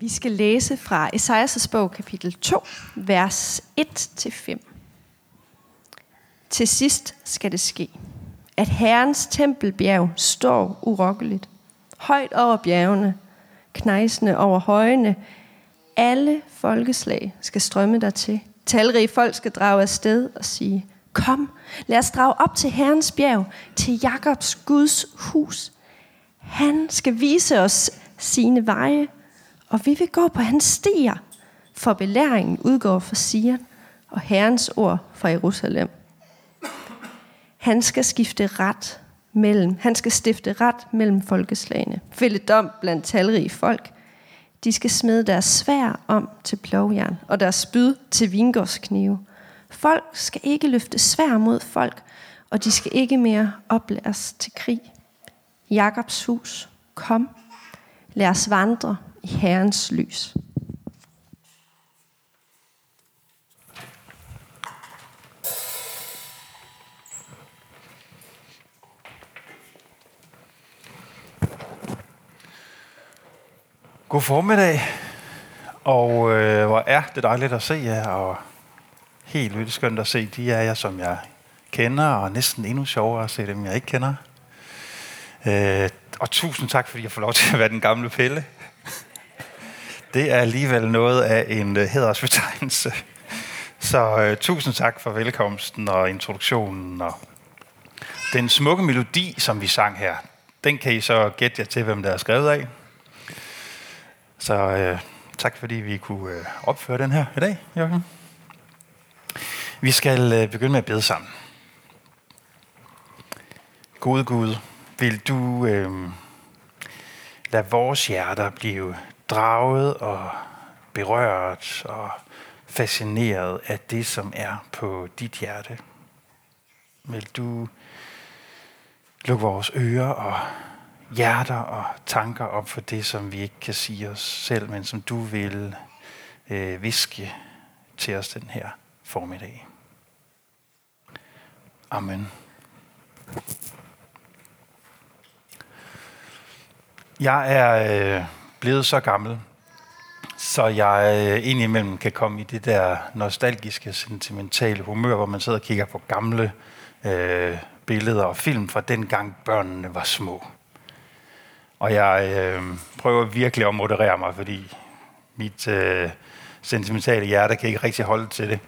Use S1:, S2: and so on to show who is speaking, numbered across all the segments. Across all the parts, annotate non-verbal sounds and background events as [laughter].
S1: Vi skal læse fra Esajas bog kapitel 2, vers 1-5. Til sidst skal det ske, at Herrens tempelbjerg står urokkeligt, højt over bjergene, knejsende over højene. Alle folkeslag skal strømme dertil. Talrige folk skal drage afsted og sige, Kom, lad os drage op til Herrens bjerg, til Jakobs Guds hus. Han skal vise os sine veje, og vi vil gå på hans stier, for belæringen udgår fra Sion, og Herrens ord fra Jerusalem. Han skal skifte ret mellem, han skal stifte ret mellem folkeslagene, fælde dom blandt talrige folk. De skal smide deres svær om til plovjern, og deres spyd til vingårdsknive. Folk skal ikke løfte svær mod folk, og de skal ikke mere oplæres til krig. Jakobs hus, kom, lad os vandre i Herrens lys.
S2: God formiddag, og øh, hvor er det dejligt at se jer, og helt vildt skønt at se de af jer, som jeg kender, og næsten endnu sjovere at se dem, jeg ikke kender. Øh, og tusind tak, fordi jeg får lov til at være den gamle Pelle. Det er alligevel noget af en uh. Så uh, tusind tak for velkomsten og introduktionen. Og den smukke melodi, som vi sang her, den kan I så gætte jer til, hvem der er skrevet af. Så uh, tak fordi vi kunne uh, opføre den her i dag, Jørgen. Vi skal uh, begynde med at bede sammen. Gode Gud, vil du øh, lade vores hjerter blive draget og berørt og fascineret af det, som er på dit hjerte. Vil du lukke vores ører og hjerter og tanker op for det, som vi ikke kan sige os selv, men som du vil øh, viske til os den her formiddag. Amen. Jeg er øh, blevet så gammel, så jeg øh, indimellem kan komme i det der nostalgiske, sentimentale humør, hvor man sidder og kigger på gamle øh, billeder og film fra dengang børnene var små. Og jeg øh, prøver virkelig at moderere mig, fordi mit øh, sentimentale hjerte kan ikke rigtig holde til det.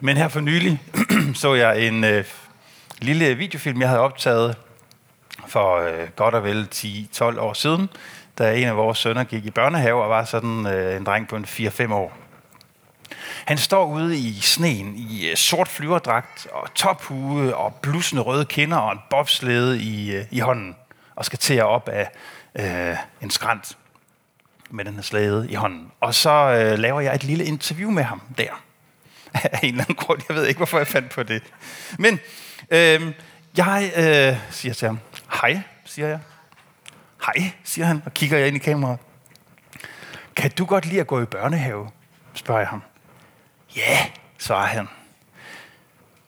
S2: Men her for nylig [clears throat] så jeg en øh, lille videofilm, jeg havde optaget for øh, godt og vel 10-12 år siden, da en af vores sønner gik i børnehave og var sådan øh, en dreng på en 4-5 år. Han står ude i sneen i øh, sort flyverdragt og tophue og blusende røde kinder og en bobslede i, øh, i hånden og skal til op af øh, en skrant med den her slæde i hånden. Og så øh, laver jeg et lille interview med ham der. [laughs] Af en eller anden grund. Jeg ved ikke, hvorfor jeg fandt på det. Men øh, jeg øh, siger til ham, hej, siger jeg. Hej, siger han, og kigger jeg ind i kameraet. Kan du godt lide at gå i børnehave? spørger jeg ham. Ja, svarer han.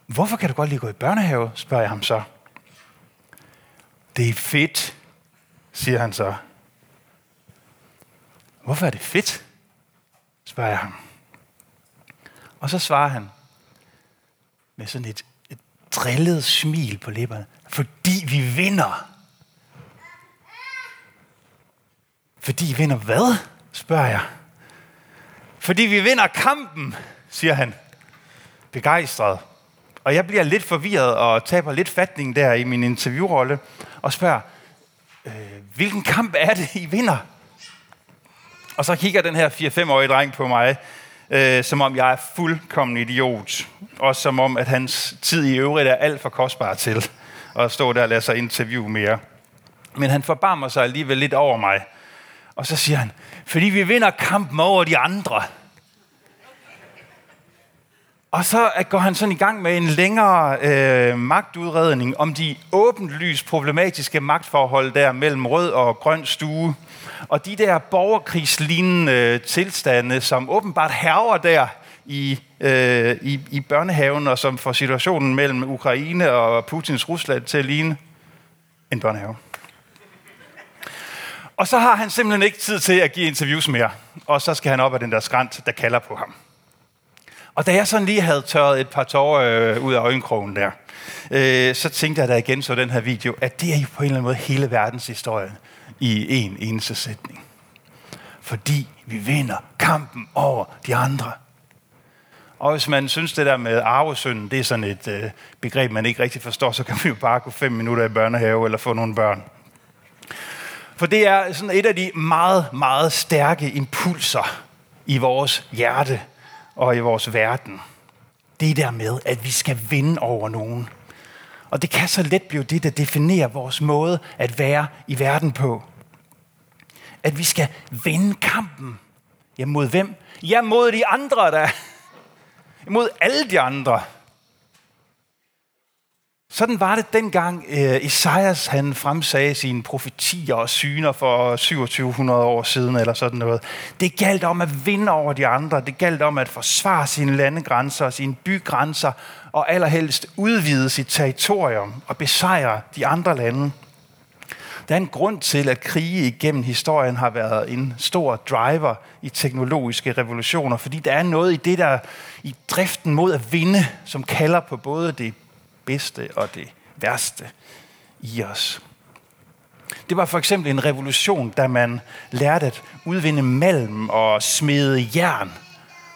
S2: Hvorfor kan du godt lide at gå i børnehave? spørger jeg ham så. Det er fedt, siger han så. Hvorfor er det fedt? spørger jeg ham. Og så svarer han med sådan et, et drillet smil på læberne. Fordi vi vinder. Fordi vi vinder hvad? spørger jeg. Fordi vi vinder kampen, siger han. Begejstret. Og jeg bliver lidt forvirret og taber lidt fatning der i min interviewrolle og spørger, øh, hvilken kamp er det, I vinder? Og så kigger den her 4-5-årige dreng på mig, øh, som om jeg er fuldkommen idiot. Og som om, at hans tid i øvrigt er alt for kostbar til at stå der og lade sig interviewe mere. Men han forbarmer sig alligevel lidt over mig. Og så siger han, fordi vi vinder kampen over de andre. Og så går han sådan i gang med en længere øh, magtudredning om de åbenlyst problematiske magtforhold der mellem rød og grøn stue. Og de der borgerkrigslignende tilstande, som åbenbart herver der i, øh, i, i børnehaven, og som får situationen mellem Ukraine og Putins Rusland til at ligne en børnehave. Og så har han simpelthen ikke tid til at give interviews mere. Og så skal han op af den der skrant, der kalder på ham. Og da jeg sådan lige havde tørret et par tårer øh, ud af øjenkrogen der, øh, så tænkte jeg da igen så den her video, at det er jo på en eller anden måde hele verdens historie i en eneste sætning. Fordi vi vinder kampen over de andre. Og hvis man synes, det der med arvesynden, det er sådan et øh, begreb, man ikke rigtig forstår, så kan vi jo bare gå fem minutter i børnehave eller få nogle børn. For det er sådan et af de meget, meget stærke impulser i vores hjerte og i vores verden. Det der med, at vi skal vinde over nogen. Og det kan så let blive det, der definerer vores måde at være i verden på. At vi skal vinde kampen. Ja, mod hvem? Ja, mod de andre, der. Mod alle de andre. Sådan var det dengang uh, Isaias han fremsagde sine profetier og syner for 2700 år siden eller sådan noget. Det galt om at vinde over de andre. Det galt om at forsvare sine landegrænser og sine bygrænser og allerhelst udvide sit territorium og besejre de andre lande. Der er en grund til, at krige igennem historien har været en stor driver i teknologiske revolutioner, fordi der er noget i det der, i driften mod at vinde, som kalder på både det bedste og det værste i os. Det var for eksempel en revolution, da man lærte at udvinde malm og smede jern.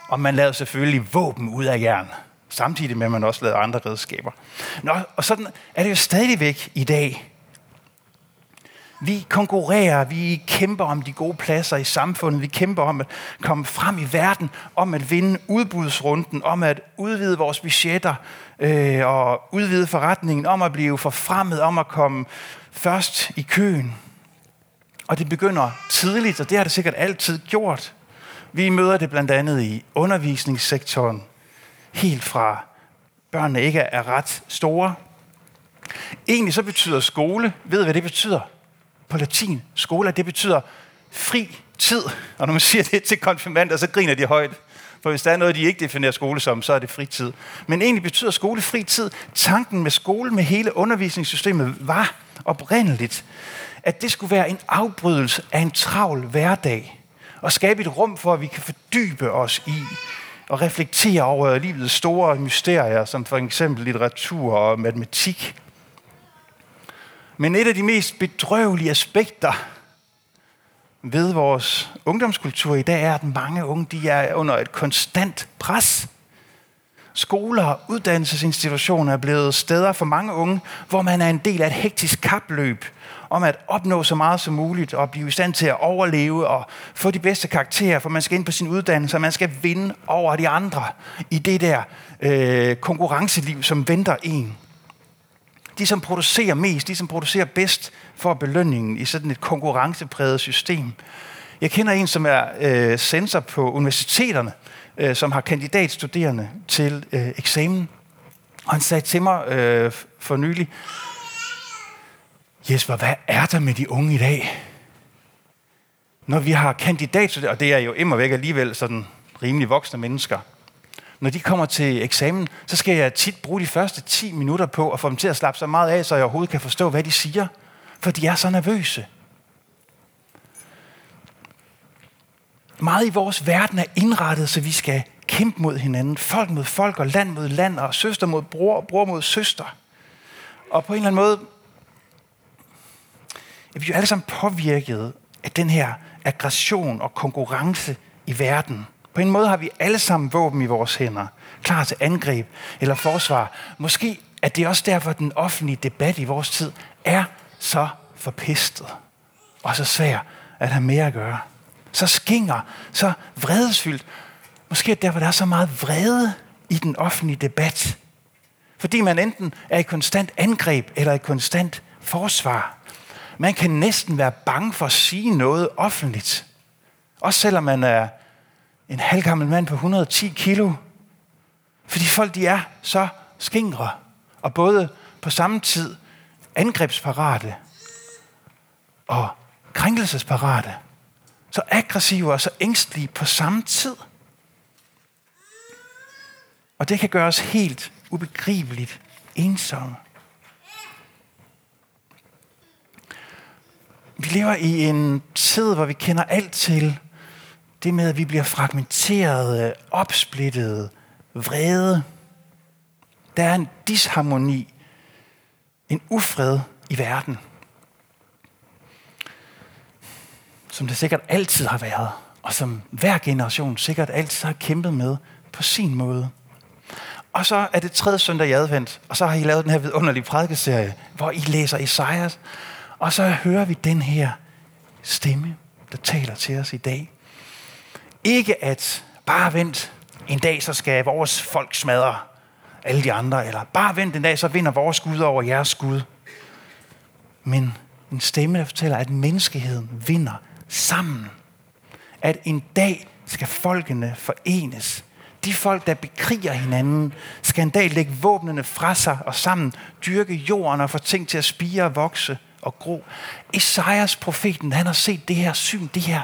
S2: Og man lavede selvfølgelig våben ud af jern. Samtidig med, at man også lavede andre redskaber. Nå, og sådan er det jo stadigvæk i dag. Vi konkurrerer, vi kæmper om de gode pladser i samfundet, vi kæmper om at komme frem i verden, om at vinde udbudsrunden, om at udvide vores budgetter øh, og udvide forretningen, om at blive forfremmet, om at komme først i køen. Og det begynder tidligt, og det har det sikkert altid gjort. Vi møder det blandt andet i undervisningssektoren, helt fra børnene ikke er ret store. Egentlig så betyder skole, ved hvad det betyder? På latin, skola, det betyder fri tid. Og når man siger det til konfirmander, så griner de højt. For hvis der er noget, de ikke definerer skole som, så er det fritid. Men egentlig betyder skole fritid. Tanken med skole, med hele undervisningssystemet, var oprindeligt, at det skulle være en afbrydelse af en travl hverdag. Og skabe et rum for, at vi kan fordybe os i og reflektere over livets store mysterier, som for eksempel litteratur og matematik. Men et af de mest bedrøvelige aspekter ved vores ungdomskultur i dag er, at mange unge de er under et konstant pres. Skoler og uddannelsesinstitutioner er blevet steder for mange unge, hvor man er en del af et hektisk kapløb om at opnå så meget som muligt og blive i stand til at overleve og få de bedste karakterer, for man skal ind på sin uddannelse, og man skal vinde over de andre i det der øh, konkurrenceliv, som venter en de som producerer mest, de som producerer bedst, får belønningen i sådan et konkurrencepræget system. Jeg kender en, som er øh, sensor på universiteterne, øh, som har kandidatstuderende til øh, eksamen. Og han sagde til mig øh, for nylig, Jesper, hvad er der med de unge i dag? Når vi har kandidatstuderende, og det er jo immer væk alligevel sådan rimelig voksne mennesker, når de kommer til eksamen, så skal jeg tit bruge de første 10 minutter på at få dem til at slappe så meget af, så jeg overhovedet kan forstå, hvad de siger. For de er så nervøse. Meget i vores verden er indrettet, så vi skal kæmpe mod hinanden. Folk mod folk, og land mod land, og søster mod bror, og bror mod søster. Og på en eller anden måde er vi jo alle sammen påvirket af den her aggression og konkurrence i verden. På en måde har vi alle sammen våben i vores hænder, klar til angreb eller forsvar. Måske er det også derfor, at den offentlige debat i vores tid er så forpestet og så svær at have mere at gøre. Så skinger, så vredesfyldt. Måske er det derfor, der er så meget vrede i den offentlige debat. Fordi man enten er i konstant angreb eller i konstant forsvar. Man kan næsten være bange for at sige noget offentligt. Også selvom man er en halvgammel mand på 110 kilo. Fordi folk de er så skingre, og både på samme tid angrebsparate og krænkelsesparate. Så aggressive og så ængstlige på samme tid. Og det kan gøre os helt ubegribeligt ensomme. vi lever i en tid, hvor vi kender alt til det med, at vi bliver fragmenteret, øh, opsplittet, vrede. Der er en disharmoni, en ufred i verden, som det sikkert altid har været, og som hver generation sikkert altid har kæmpet med på sin måde. Og så er det tredje søndag i advent, og så har I lavet den her vidunderlige prædikeserie, hvor I læser Esajas, og så hører vi den her stemme, der taler til os i dag. Ikke at bare vent, en dag så skal vores folk smadre alle de andre, eller bare vent en dag, så vinder vores Gud over jeres Gud. Men en stemme, der fortæller, at menneskeheden vinder sammen. At en dag skal folkene forenes. De folk, der bekriger hinanden, skal en dag lægge våbnene fra sig og sammen dyrke jorden og få ting til at spire og vokse og gro. Esajas profeten, han har set det her syn, det her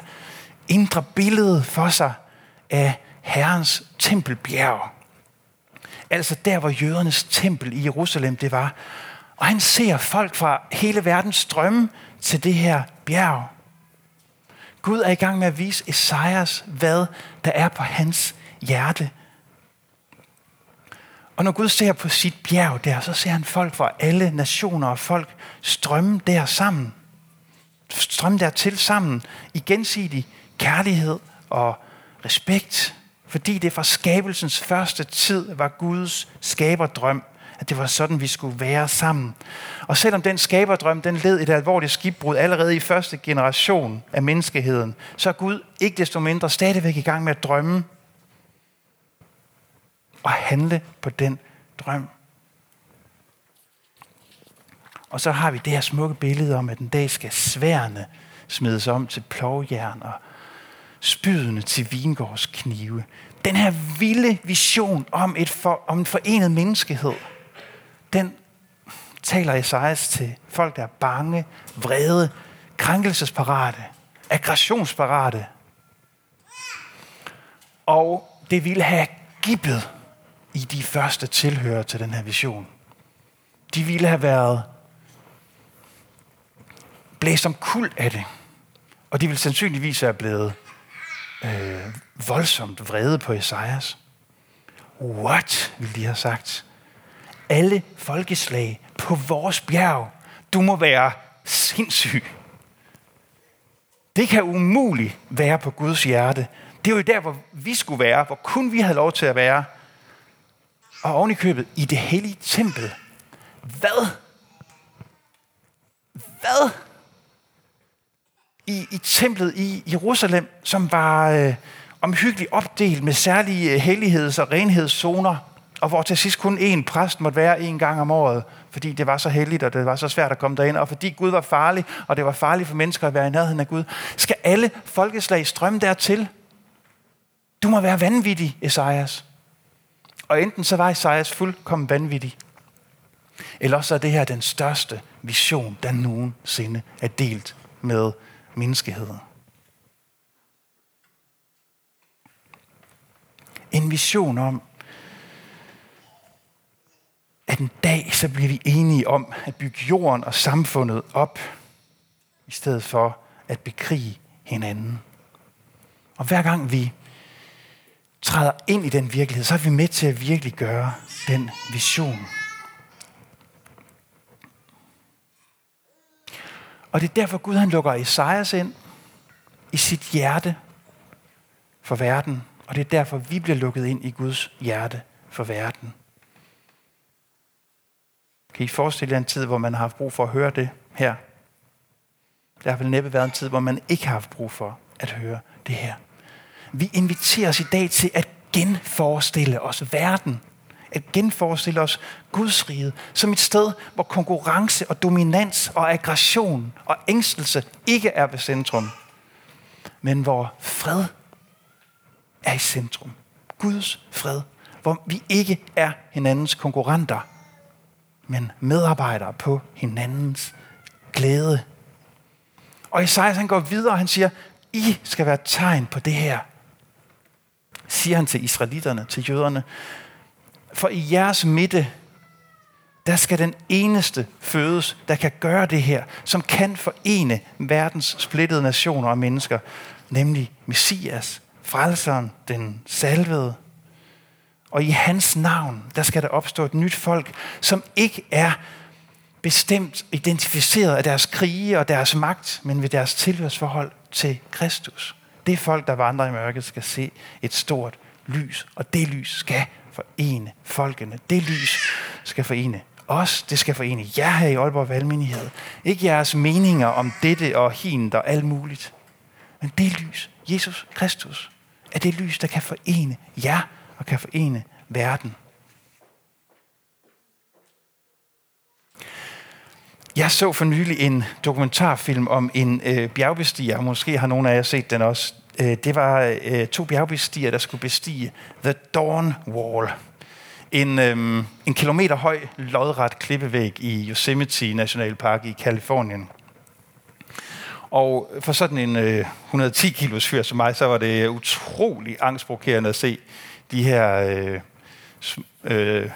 S2: indre billede for sig af Herrens tempelbjerg. Altså der, hvor jødernes tempel i Jerusalem det var. Og han ser folk fra hele verden strømme til det her bjerg. Gud er i gang med at vise Esajas, hvad der er på hans hjerte. Og når Gud ser på sit bjerg der, så ser han folk fra alle nationer og folk strømme der sammen. Strømme der til sammen i gensidig kærlighed og respekt. Fordi det fra skabelsens første tid var Guds skaberdrøm, at det var sådan, vi skulle være sammen. Og selvom den skaberdrøm, den led et alvorligt skibbrud allerede i første generation af menneskeheden, så er Gud ikke desto mindre stadigvæk i gang med at drømme og handle på den drøm. Og så har vi det her smukke billede om, at en dag skal sværene smides om til plovjern og spydene til vingårdsknive. Den her vilde vision om, et for, om en forenet menneskehed, den taler Esajas til folk, der er bange, vrede, krænkelsesparate, aggressionsparate. Og det ville have gibbet i de første tilhører til den her vision. De ville have været blæst om kul af det. Og de ville sandsynligvis være blevet øh, voldsomt vrede på Esajas. What, ville de have sagt. Alle folkeslag på vores bjerg. Du må være sindssyg. Det kan umuligt være på Guds hjerte. Det er jo der, hvor vi skulle være, hvor kun vi havde lov til at være. Og oven i købet i det hellige tempel. Hvad? Hvad? I, i templet i Jerusalem, som var øh, omhyggeligt opdelt med særlige øh, helligheds- og renhedszoner, og hvor til sidst kun én præst måtte være en gang om året, fordi det var så helligt, og det var så svært at komme derind, og fordi Gud var farlig, og det var farligt for mennesker at være i nærheden af Gud. Skal alle folkeslag strømme dertil? Du må være vanvittig, Esajas. Og enten så var Esajas fuldkommen vanvittig, eller så er det her den største vision, der nogensinde er delt med menneskeheden. En vision om, at en dag så bliver vi enige om at bygge jorden og samfundet op, i stedet for at bekrige hinanden. Og hver gang vi træder ind i den virkelighed, så er vi med til at virkelig gøre den vision. Og det er derfor Gud han lukker Esajas ind i sit hjerte for verden. Og det er derfor vi bliver lukket ind i Guds hjerte for verden. Kan I forestille jer en tid, hvor man har haft brug for at høre det her? Der har vel næppe været en tid, hvor man ikke har haft brug for at høre det her. Vi inviterer os i dag til at genforestille os verden at genforestille os Guds rige som et sted, hvor konkurrence og dominans og aggression og ængstelse ikke er ved centrum, men hvor fred er i centrum. Guds fred, hvor vi ikke er hinandens konkurrenter, men medarbejdere på hinandens glæde. Og Isaias han går videre, og han siger, I skal være tegn på det her. Siger han til israelitterne, til jøderne. For i jeres midte, der skal den eneste fødes, der kan gøre det her, som kan forene verdens splittede nationer og mennesker, nemlig Messias, frelseren, den salvede. Og i hans navn, der skal der opstå et nyt folk, som ikke er bestemt identificeret af deres krige og deres magt, men ved deres tilhørsforhold til Kristus. Det folk, der vandrer i mørket, skal se et stort lys, og det lys skal forene folkene. Det lys skal forene os, det skal forene jer her i Aalborg Valgmenighed. Ikke jeres meninger om dette og hin og alt muligt. Men det lys, Jesus Kristus, er det lys, der kan forene jer og kan forene verden. Jeg så for nylig en dokumentarfilm om en øh, bjergbestiger. Måske har nogle af jer set den også. Øh, det var øh, to bjergbestiger, der skulle bestige The Dawn Wall. En, øh, en kilometer høj, lodret klippevæg i Yosemite National Park i Kalifornien. Og for sådan en øh, 110 kilos fyr som mig, så var det utrolig angstprovokerende at se de her øh, øh,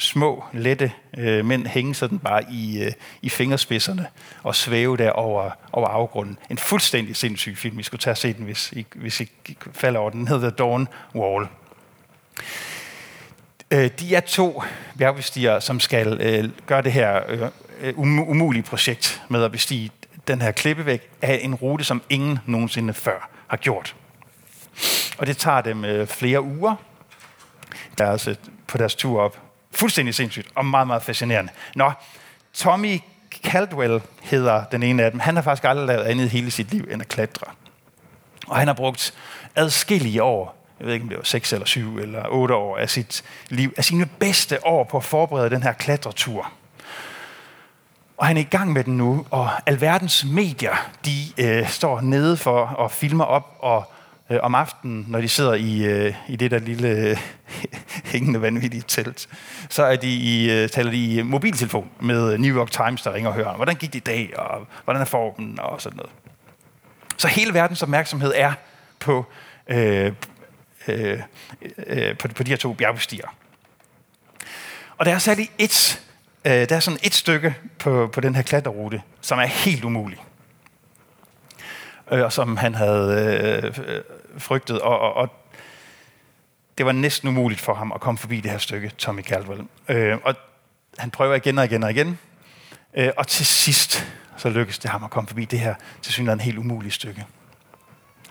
S2: små, lette øh, mænd hænge sådan bare i, øh, i fingerspidserne og svæve der over, over afgrunden. En fuldstændig sindssyg film. I skulle tage og se den, hvis I, hvis I falder over den. Den hedder Dawn Wall. Øh, de er to bjergbestigere, som skal øh, gøre det her øh, øh umulige projekt med at bestige den her klippevæg af en rute, som ingen nogensinde før har gjort. Og det tager dem øh, flere uger deres, øh, på deres tur op. Fuldstændig sindssygt og meget, meget fascinerende. Nå, Tommy Caldwell hedder den ene af dem. Han har faktisk aldrig lavet andet hele sit liv end at klatre. Og han har brugt adskillige år, jeg ved ikke om det var 6 eller 7 eller 8 år af sit liv, af sine bedste år på at forberede den her klatretur. Og han er i gang med den nu, og alverdens medier, de øh, står nede for og filmer op og øh, om aftenen, når de sidder i, øh, i det der lille øh, [laughs] hængende vanvittige telt, så er de i, øh, taler de i mobiltelefon med New York Times, der ringer og hører, hvordan gik det i dag, og hvordan er formen, og sådan noget. Så hele verdens opmærksomhed er på, øh, øh, øh, på, på de her to bjergbestiger. Og der er særligt et, øh, der er sådan et stykke på, på den her klatterrute, som er helt umulig øh, og som han havde øh, frygtet. Og, og, og det var næsten umuligt for ham at komme forbi det her stykke, Tommy Caldwell. Øh, og han prøver igen og igen og igen. Øh, og til sidst, så lykkes det ham at komme forbi det her til synligheden helt umulige stykke.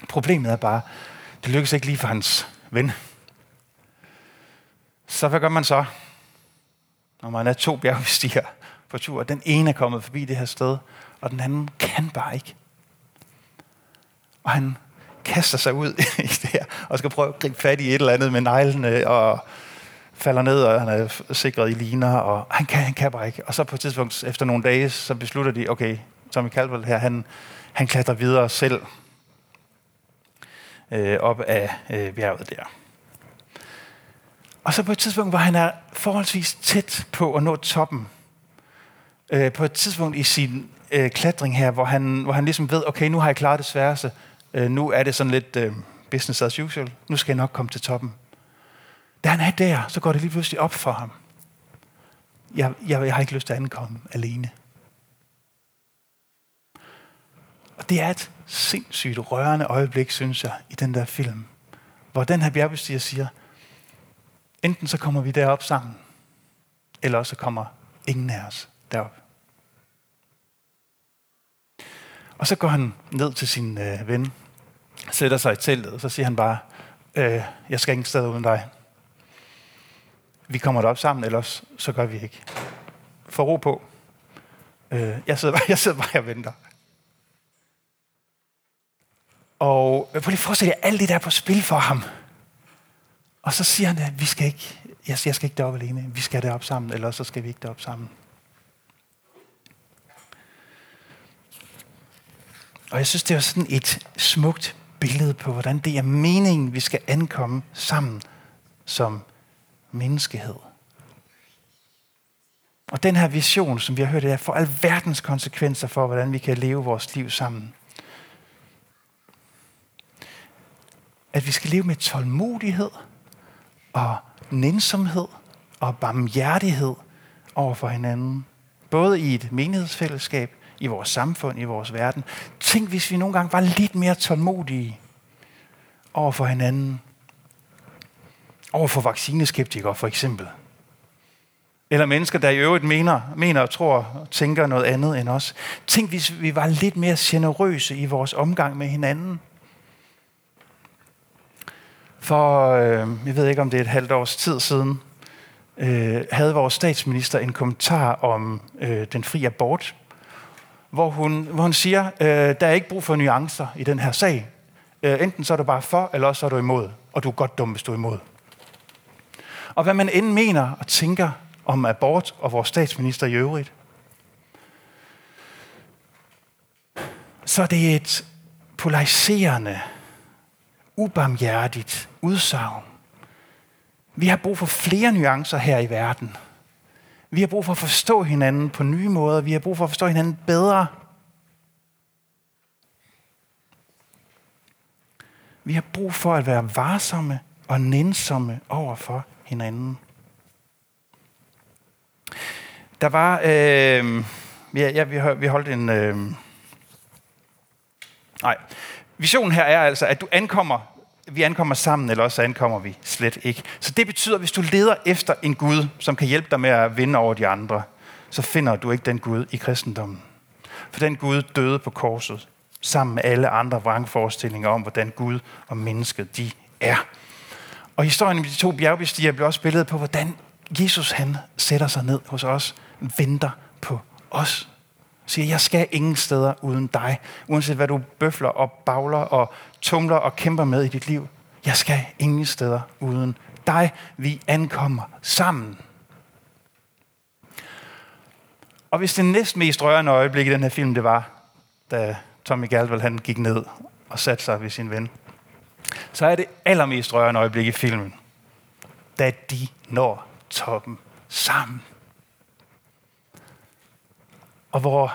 S2: Problemet er bare, det lykkes ikke lige for hans ven. Så hvad gør man så, når man er to bjergbestiger på tur? Den ene er kommet forbi det her sted, og den anden kan bare ikke. Og han kaster sig ud [laughs] i det her, og skal prøve at gribe fat i et eller andet med neglene, og falder ned, og han er sikret i liner, og han kan, han kan bare ikke. Og så på et tidspunkt, efter nogle dage, så beslutter de, okay, Tommy Caldwell her, han, han klatrer videre selv øh, op af øh, bjerget der. Og så på et tidspunkt, hvor han er forholdsvis tæt på at nå toppen, øh, på et tidspunkt i sin øh, klatring her, hvor han, hvor han ligesom ved, okay, nu har jeg klaret det sværeste, Øh, nu er det sådan lidt øh, business as usual. Nu skal jeg nok komme til toppen. Da han er der, så går det lige pludselig op for ham. Jeg, jeg, jeg har ikke lyst til at ankomme alene. Og det er et sindssygt rørende øjeblik, synes jeg, i den der film. Hvor den her bjergbestiger siger, enten så kommer vi derop sammen, eller så kommer ingen af os derop. Og så går han ned til sin øh, ven, sætter sig i teltet, og så siger han bare, øh, jeg skal ingen sted uden dig. Vi kommer derop sammen, ellers så gør vi ikke. For ro på. Øh, jeg, sidder, bare, [laughs] jeg sidder bare og venter. Og øh, prøv lige at forestille jer alt det der på spil for ham. Og så siger han, at vi skal ikke, jeg, jeg skal ikke derop alene. Vi skal derop sammen, ellers så skal vi ikke derop sammen. Og jeg synes, det er sådan et smukt billede på, hvordan det er meningen, vi skal ankomme sammen som menneskehed. Og den her vision, som vi har hørt, er for alverdens konsekvenser for, hvordan vi kan leve vores liv sammen. At vi skal leve med tålmodighed og nænsomhed og barmhjertighed over for hinanden. Både i et menighedsfællesskab, i vores samfund, i vores verden. Tænk, hvis vi nogle gange var lidt mere tålmodige over for hinanden. Over for vaccineskeptikere for eksempel. Eller mennesker, der i øvrigt mener, mener og tror og tænker noget andet end os. Tænk, hvis vi var lidt mere generøse i vores omgang med hinanden. For, øh, jeg ved ikke om det er et halvt års tid siden, øh, havde vores statsminister en kommentar om øh, den frie abort, hvor hun, hvor hun siger, øh, der er ikke brug for nuancer i den her sag. Øh, enten så er du bare for, eller også så er du imod. Og du er godt dum, hvis du er imod. Og hvad man end mener og tænker om abort og vores statsminister i øvrigt, så er det et polariserende, ubarmhjertigt udsagn. Vi har brug for flere nuancer her i verden. Vi har brug for at forstå hinanden på nye måder. Vi har brug for at forstå hinanden bedre. Vi har brug for at være varsomme og nænsomme over for hinanden. Der var, øh, ja, ja, vi, vi holdt en, øh, nej, visionen her er altså, at du ankommer, vi ankommer sammen, eller også ankommer vi slet ikke. Så det betyder, at hvis du leder efter en Gud, som kan hjælpe dig med at vinde over de andre, så finder du ikke den Gud i kristendommen. For den Gud døde på korset, sammen med alle andre vrangforestillinger om, hvordan Gud og mennesket de er. Og historien om de to bjergbestiger bliver også billedet på, hvordan Jesus han sætter sig ned hos os, venter på os. Siger, jeg skal ingen steder uden dig. Uanset hvad du bøfler og bagler og tumler og kæmper med i dit liv. Jeg skal ingen steder uden dig. Vi ankommer sammen. Og hvis det næsten mest rørende øjeblik i den her film, det var, da Tommy Galvald han gik ned og satte sig ved sin ven, så er det allermest rørende øjeblik i filmen, da de når toppen sammen. Og hvor,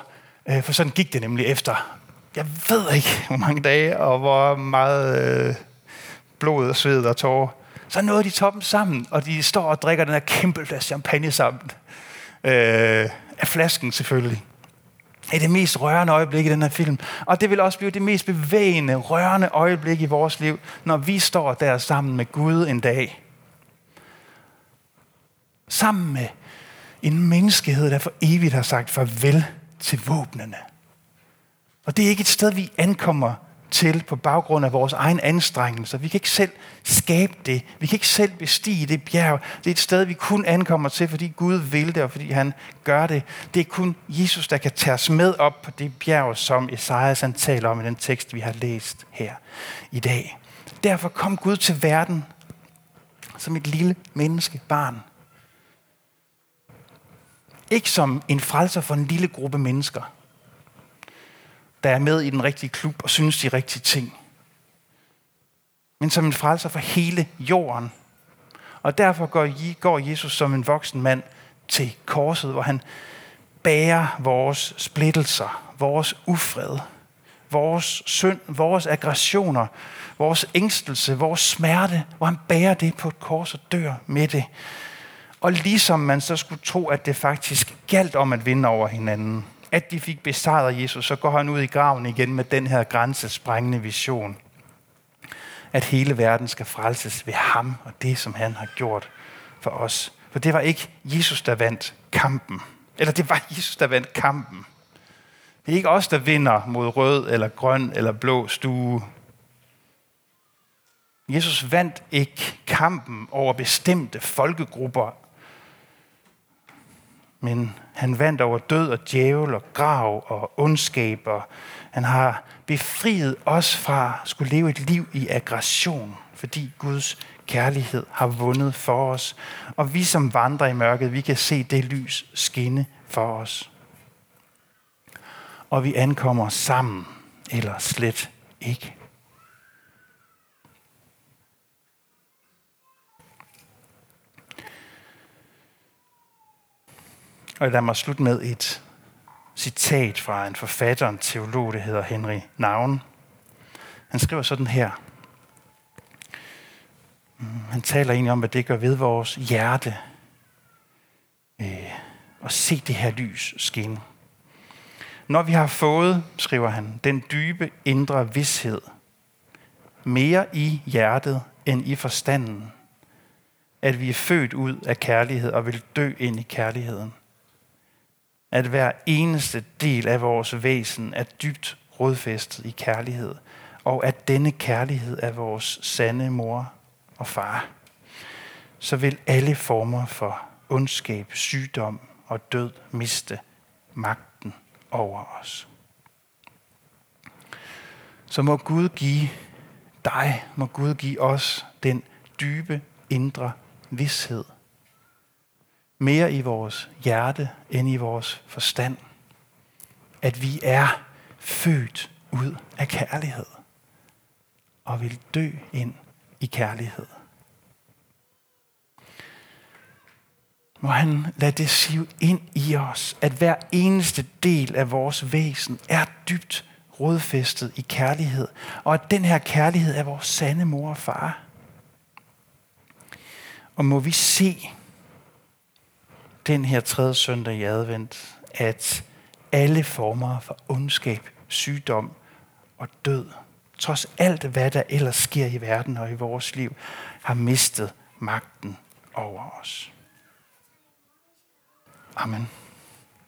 S2: øh, for sådan gik det nemlig efter, jeg ved ikke hvor mange dage, og hvor meget øh, blod og sved og tårer. Så nåede de toppen sammen, og de står og drikker den her kæmpe flaske champagne sammen. Øh, af flasken selvfølgelig. Det er det mest rørende øjeblik i den her film. Og det vil også blive det mest bevægende, rørende øjeblik i vores liv, når vi står der sammen med Gud en dag. Sammen med en menneskehed, der for evigt har sagt farvel til våbnene. Og det er ikke et sted, vi ankommer til på baggrund af vores egen anstrengelser. Vi kan ikke selv skabe det. Vi kan ikke selv bestige det bjerg. Det er et sted, vi kun ankommer til, fordi Gud vil det, og fordi han gør det. Det er kun Jesus, der kan tage os med op på det bjerg, som Esajas han taler om i den tekst, vi har læst her i dag. Derfor kom Gud til verden som et lille menneske, barn. Ikke som en frelser for en lille gruppe mennesker, der er med i den rigtige klub og synes de rigtige ting. Men som en frelser for hele jorden. Og derfor går Jesus som en voksen mand til korset, hvor han bærer vores splittelser, vores ufred, vores synd, vores aggressioner, vores ængstelse, vores smerte, hvor han bærer det på et kors og dør med det. Og ligesom man så skulle tro, at det faktisk galt om at vinde over hinanden, at de fik besejret Jesus, så går han ud i graven igen med den her grænsesprængende vision. At hele verden skal frelses ved ham og det, som han har gjort for os. For det var ikke Jesus, der vandt kampen. Eller det var Jesus, der vandt kampen. Det er ikke os, der vinder mod rød eller grøn eller blå stue. Jesus vandt ikke kampen over bestemte folkegrupper men han vandt over død og djævel og grav og ondskaber. Han har befriet os fra at skulle leve et liv i aggression, fordi Guds kærlighed har vundet for os. Og vi som vandrer i mørket, vi kan se det lys skinne for os. Og vi ankommer sammen, eller slet ikke. Og lad mig slutte med et citat fra en forfatter, en teolog, der hedder Henry Navn. Han skriver sådan her. Mm, han taler egentlig om, hvad det gør ved vores hjerte, øh, og se det her lys skinne. Når vi har fået, skriver han, den dybe indre vidshed, mere i hjertet end i forstanden, at vi er født ud af kærlighed og vil dø ind i kærligheden. At hver eneste del af vores væsen er dybt rodfæstet i kærlighed, og at denne kærlighed er vores sande mor og far, så vil alle former for ondskab, sygdom og død miste magten over os. Så må Gud give dig, må Gud give os den dybe indre vidshed. Mere i vores hjerte end i vores forstand. At vi er født ud af kærlighed og vil dø ind i kærlighed. Må han lade det sive ind i os, at hver eneste del af vores væsen er dybt rodfæstet i kærlighed, og at den her kærlighed er vores sande mor og far. Og må vi se den her tredje søndag i advent, at alle former for ondskab, sygdom og død, trods alt hvad der ellers sker i verden og i vores liv, har mistet magten over os. Amen.